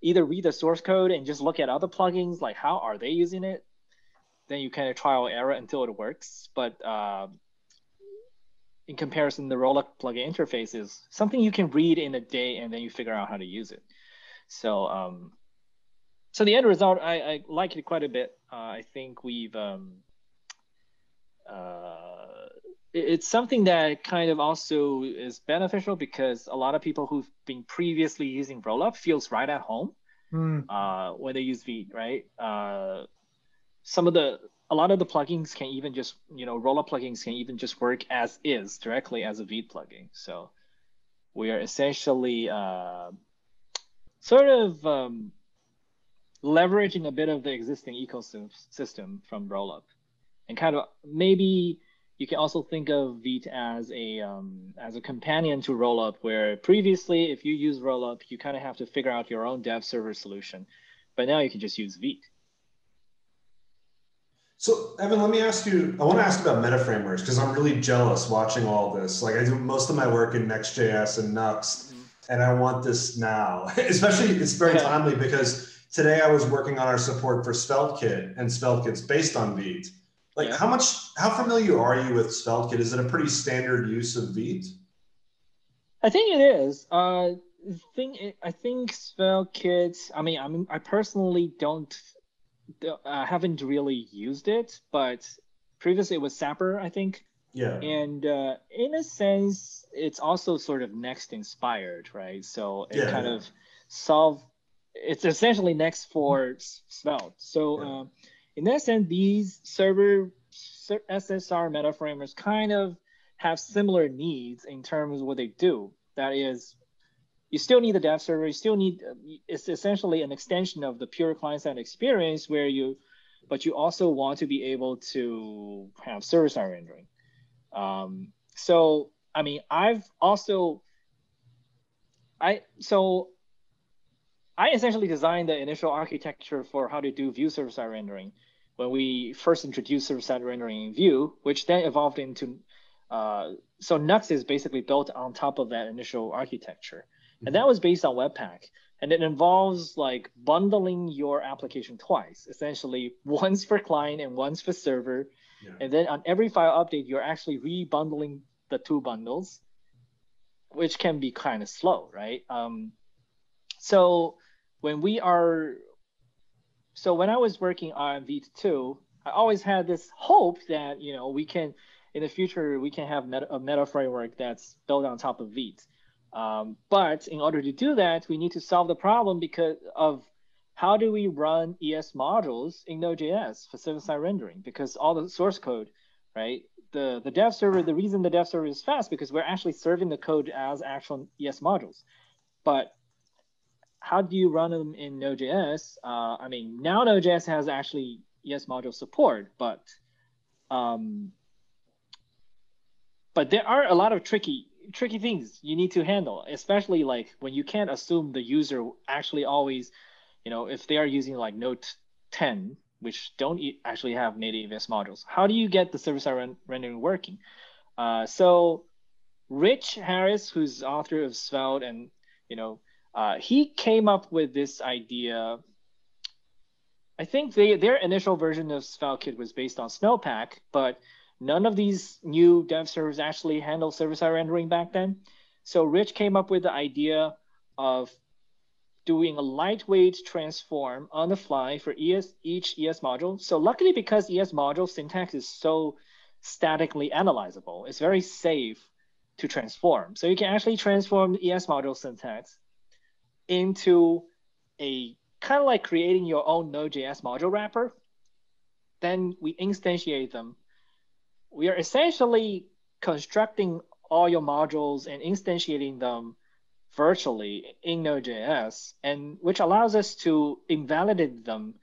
either read the source code and just look at other plugins, like how are they using it. Then you kind of trial error until it works. But uh, in comparison, the Rollup plugin interface is something you can read in a day and then you figure out how to use it. So, um, so the end result, I, I like it quite a bit. Uh, I think we've um, uh, it's something that kind of also is beneficial because a lot of people who've been previously using Rollup feels right at home Mm. uh, when they use Vite, right? Uh, some of the a lot of the plugins can even just you know Rollup plugins can even just work as is directly as a Vite plugin. So we are essentially uh, sort of um, leveraging a bit of the existing ecosystem from Rollup, and kind of maybe you can also think of Vite as a um, as a companion to Rollup, where previously if you use Rollup, you kind of have to figure out your own dev server solution, but now you can just use Vite. So Evan, let me ask you. I want to ask about meta frameworks because I'm really jealous watching all this. Like I do most of my work in Next.js and Nuxt, and I want this now. Especially it's very Yeah. timely because today I was working on our support for SvelteKit, and SvelteKit's based on Vite. Like Yeah. how much, how familiar are you with SvelteKit? Is it a pretty standard use of Vite? I think it is. Uh, the thing I think SvelteKit. I mean, I mean, I personally don't, uh, haven't really used it, but previously it was Sapper, I think, Yeah. and uh, in a sense, it's also sort of Next inspired, right? So it Yeah, kind yeah. of solve. It's essentially Next for S- Svelte. So Yeah. uh, in that sense, these server SSR meta frameworks kind of have similar needs in terms of what they do. That is, you still need the dev server. You still need it's essentially an extension of the pure client-side experience where you, but you also want to be able to have server-side rendering. Um, so I mean, I've also I so I essentially designed the initial architecture for how to do Vue server-side rendering. When we first introduced server-side rendering in Vue, which then evolved into uh, so Nuxt is basically built on top of that initial architecture, and that was based on Webpack, and it involves like bundling your application twice, essentially. Once for client and once for server, Yeah. and then on every file update, you're actually rebundling the two bundles, which can be kind of slow, right? Um, so when we are, so when I was working on Vite 2, I always had this hope that, you know, we can, in the future, we can have meta, a meta framework that's built on top of Vite. Um, but in order to do that, we need to solve the problem because of how do we run ES modules in Node.js for server-side rendering? Because all the source code, right? The the dev server, the reason the dev server is fast because we're actually serving the code as actual ES modules. But how do you run them in Node.js? Uh, I mean, now Node.js has actually ES module support, but um, but there are a lot of tricky tricky things you need to handle, especially like when you can't assume the user actually always, you know, if they are using like Node 10, which don't actually have native ES modules, how do you get the server-side ren- rendering working? Uh, so Rich Harris, who's author of Svelte, and you know, uh, he came up with this idea. I think they, their initial version of SvelteKit was based on Snowpack, but none of these new dev servers actually handle server-side rendering back then. So Rich came up with the idea of doing a lightweight transform on the fly for ES, each ES module. So luckily, because ES module syntax is so statically analyzable, it's very safe to transform. So you can actually transform the ES module syntax into a kind of like creating your own Node.js module wrapper. Then we instantiate them. We are essentially constructing all your modules and instantiating them virtually in Node.js, and which allows us to invalidate them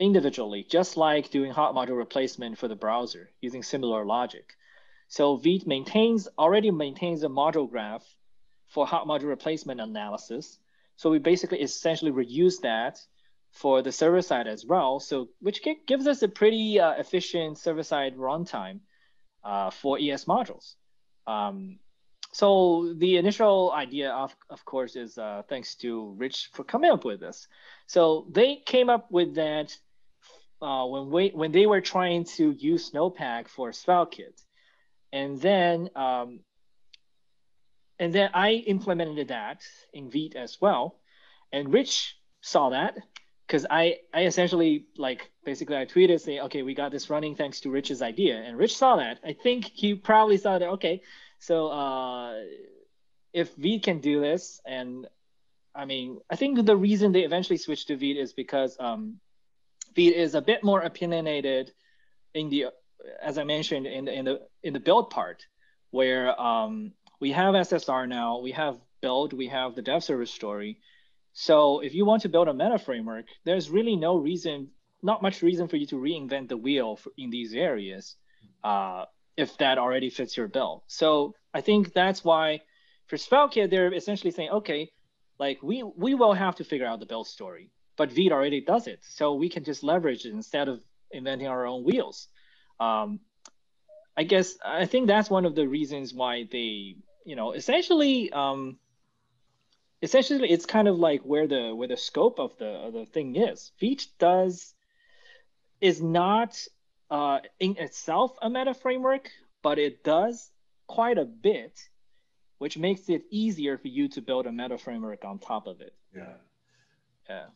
individually, just like doing hot module replacement for the browser using similar logic. So Vite maintains already maintains a module graph for hot module replacement analysis. So we basically essentially reuse that for the server side as well. So which gives us a pretty uh, efficient server side runtime uh, for ES modules. Um, so the initial idea of of course is uh, thanks to Rich for coming up with this. So they came up with that uh, when we when they were trying to use Snowpack for SvelteKit, and then um, and then I implemented that in Vite as well, and Rich saw that because I I essentially like basically I tweeted saying okay we got this running thanks to Rich's idea, and Rich saw that. I think he probably saw that okay so uh, if Vite can do this, and I mean, I think the reason they eventually switched to Vite is because um, Vite is a bit more opinionated in the, as I mentioned in the in the in the build part, where um, we have SSR now, we have build, we have the dev service story. So if you want to build a meta framework, there's really no reason, not much reason for you to reinvent the wheel for, in these areas. Uh, if that already fits your bill. So I think that's why for SvelteKit, they're essentially saying, okay, like we we will have to figure out the build story, but Vite already does it, so we can just leverage it instead of inventing our own wheels. Um, I guess I think that's one of the reasons why they, you know, essentially, um, essentially, it's kind of like where the where the scope of the of the thing is. Vite does is not uh, in itself a meta framework, but it does quite a bit, which makes it easier for you to build a meta framework on top of it. Yeah. Yeah.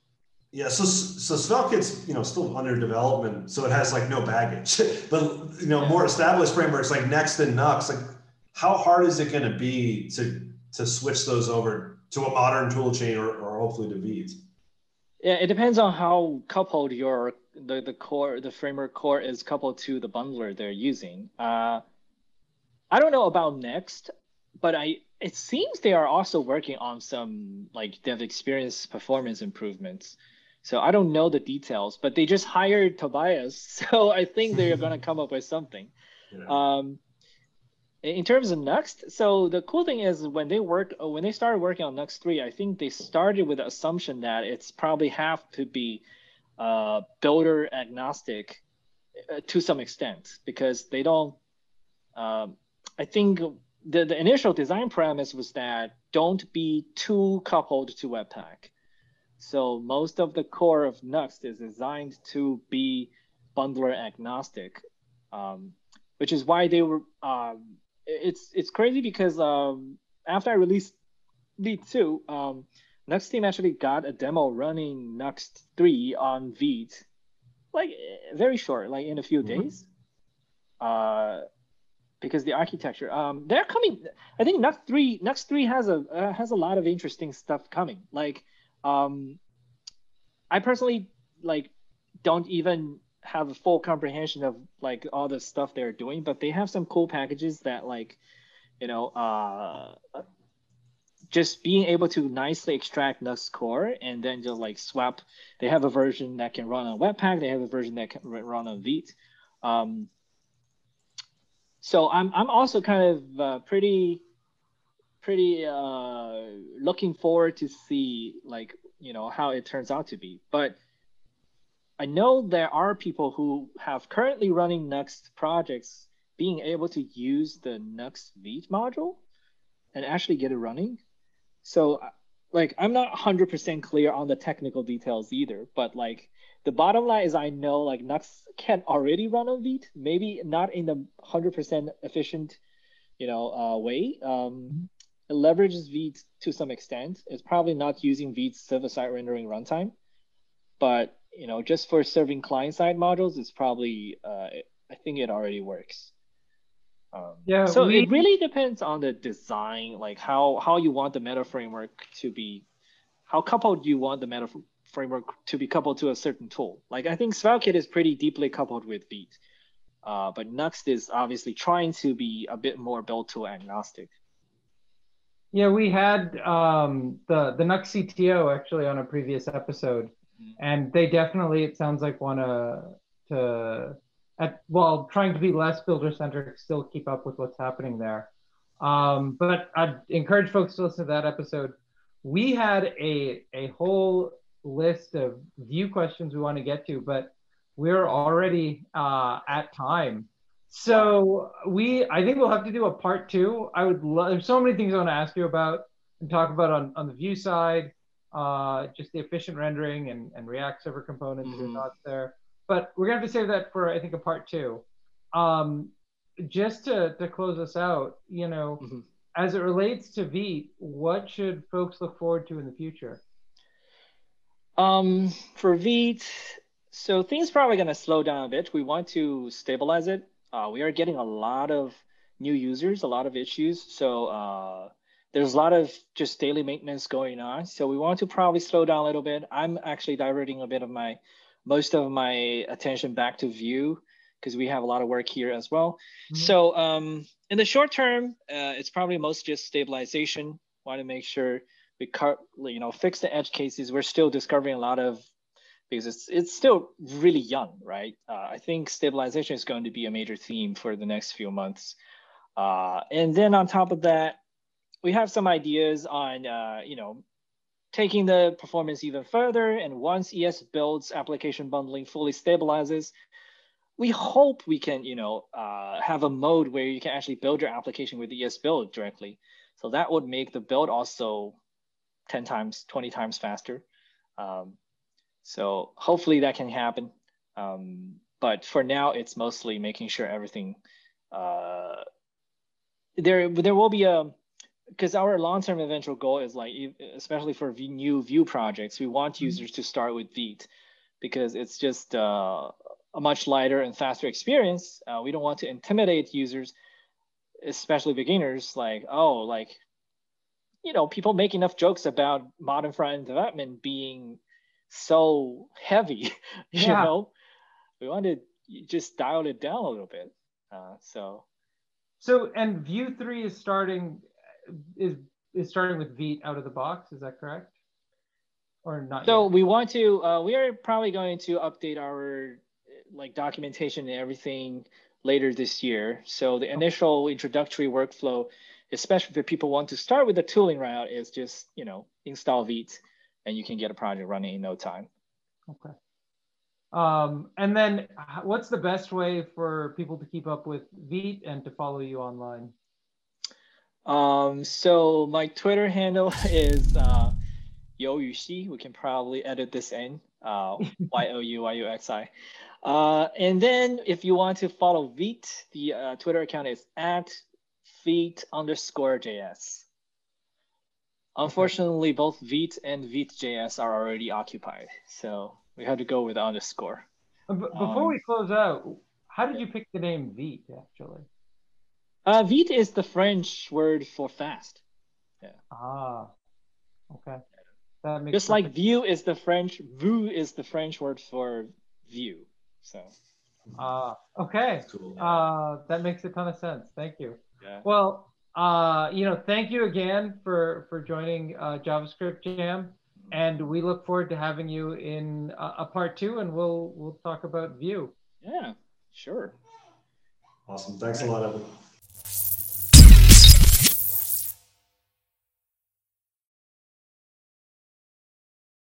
Yeah, so so SvelteKit's you know still under development, so it has like no baggage. but you know, yeah. more established frameworks like Next and Nuxt, like how hard is it going to be to to switch those over to a modern tool chain or, or hopefully to Vite? Yeah, it depends on how coupled your the, the core the framework core is coupled to the bundler they're using. Uh, I don't know about Next, but I it seems they are also working on some like dev experience performance improvements. So I don't know the details, but they just hired Tobias, so I think they're gonna come up with something. Yeah. Um, in terms of Nuxt, so the cool thing is when they work when they started working on Nuxt three, I think they started with the assumption that it's probably have to be uh, builder agnostic uh, to some extent because they don't. Um, I think the, the initial design premise was that don't be too coupled to Webpack. So most of the core of Nuxt is designed to be bundler agnostic, um, which is why they were um, it's it's crazy because um, after I released V two, um, Nuxt team actually got a demo running Nuxt 3 on Vite, like very short, like in a few mm-hmm. days. Uh, because the architecture, um, they're coming. I think Nuxt 3, Nuxt 3 has a uh, has a lot of interesting stuff coming. Like, um, I personally like don't even have a full comprehension of like all the stuff they're doing, but they have some cool packages that like, you know, uh, just being able to nicely extract Nuxt core and then just like swap. They have a version that can run on Webpack. They have a version that can run on Vite. Um, so I'm I'm also kind of uh, pretty pretty uh, looking forward to see like you know how it turns out to be, but I know there are people who have currently running Nuxt projects being able to use the Nuxt Vite module and actually get it running. So like I'm not 100% clear on the technical details either, but like the bottom line is I know like Nuxt can already run on Vite, maybe not in the 100% efficient, you know, uh, way. Um, it leverages Vite to some extent. It's probably not using Vite's server-side rendering runtime, but you know, just for serving client-side modules, it's probably, uh, I think it already works. Um, yeah. So we... it really depends on the design, like how how you want the meta framework to be, how coupled you want the meta framework to be coupled to a certain tool. Like I think SvelteKit is pretty deeply coupled with Vite, uh, but Nuxt is obviously trying to be a bit more build tool agnostic. Yeah, we had um, the the Nuxt CTO actually on a previous episode, and they definitely it sounds like want to to at while trying to be less builder centric still keep up with what's happening there um, but i'd encourage folks to listen to that episode we had a a whole list of Vue questions we want to get to but we're already uh, at time So we, I think we'll have to do a part two. I would love. There's so many things I want to ask you about and talk about on on the Vue side, uh, just the efficient rendering and and React server components. Mm-hmm. Your thoughts there, but we're gonna have to save that for I think a part two. Um, just to to close us out, you know, mm-hmm. as it relates to Vite, what should folks look forward to in the future? Um, for Vite, so things probably going to slow down a bit. We want to stabilize it. Uh, we are getting a lot of new users, a lot of issues. So uh, there's a lot of just daily maintenance going on. So we want to probably slow down a little bit. I'm actually diverting a bit of my, most of my attention back to Vue because we have a lot of work here as well. Mm-hmm. So um, in the short term, uh, it's probably most just stabilization. Want to make sure we cut, you know, fix the edge cases. We're still discovering a lot of because it's it's still really young, right? Uh, I think stabilization is going to be a major theme for the next few months. Uh, and then on top of that, we have some ideas on uh, you know taking the performance even further. And once esbuild's application bundling fully stabilizes, we hope we can you know uh, have a mode where you can actually build your application with esbuild directly. So that would make the build also 10 times, 20 times faster. Um, so hopefully that can happen. Um, but for now, it's mostly making sure everything. Uh, there, there will be a because our long-term eventual goal is like, especially for new Vue projects, we want mm-hmm. users to start with Vite because it's just uh, a much lighter and faster experience. Uh, we don't want to intimidate users, especially beginners. Like, oh, like, you know, people make enough jokes about modern front-end development being so heavy, you yeah. know. We wanted to just dial it down a little bit. Uh, so, so and Vue three is starting is is starting with Vite out of the box. Is that correct? Or not? So yet? we want to. Uh, we are probably going to update our like documentation and everything later this year. So the initial introductory workflow, especially if people want to start with the tooling route, is just you know install Vite and you can get a project running in no time. Okay. Um, and then what's the best way for people to keep up with Vite and to follow you online? Um, so my Twitter handle is uh, Yo Yuxi. We can probably edit this in. Uh, y O U Y U X I. Uh, and then if you want to follow Vite, the uh, Twitter account is at Vite underscore JS. Unfortunately, okay. both Vite and Vite.js are already occupied, so we had to go with underscore. Uh, before um, we close out, how did you pick the name Vite actually? Uh, Vite is the French word for fast. Yeah. Ah, okay. That makes Just sense. like Vue is the French, vue is the French word for view. So. Ah, uh, okay. Cool. Uh, that makes a ton of sense. Thank you. Yeah. Well, uh, you know, thank you again for for joining uh, JavaScript Jam, and we look forward to having you in a, a part two, and we'll we'll talk about Vue. Yeah, sure. Awesome. Thanks a lot, Evan.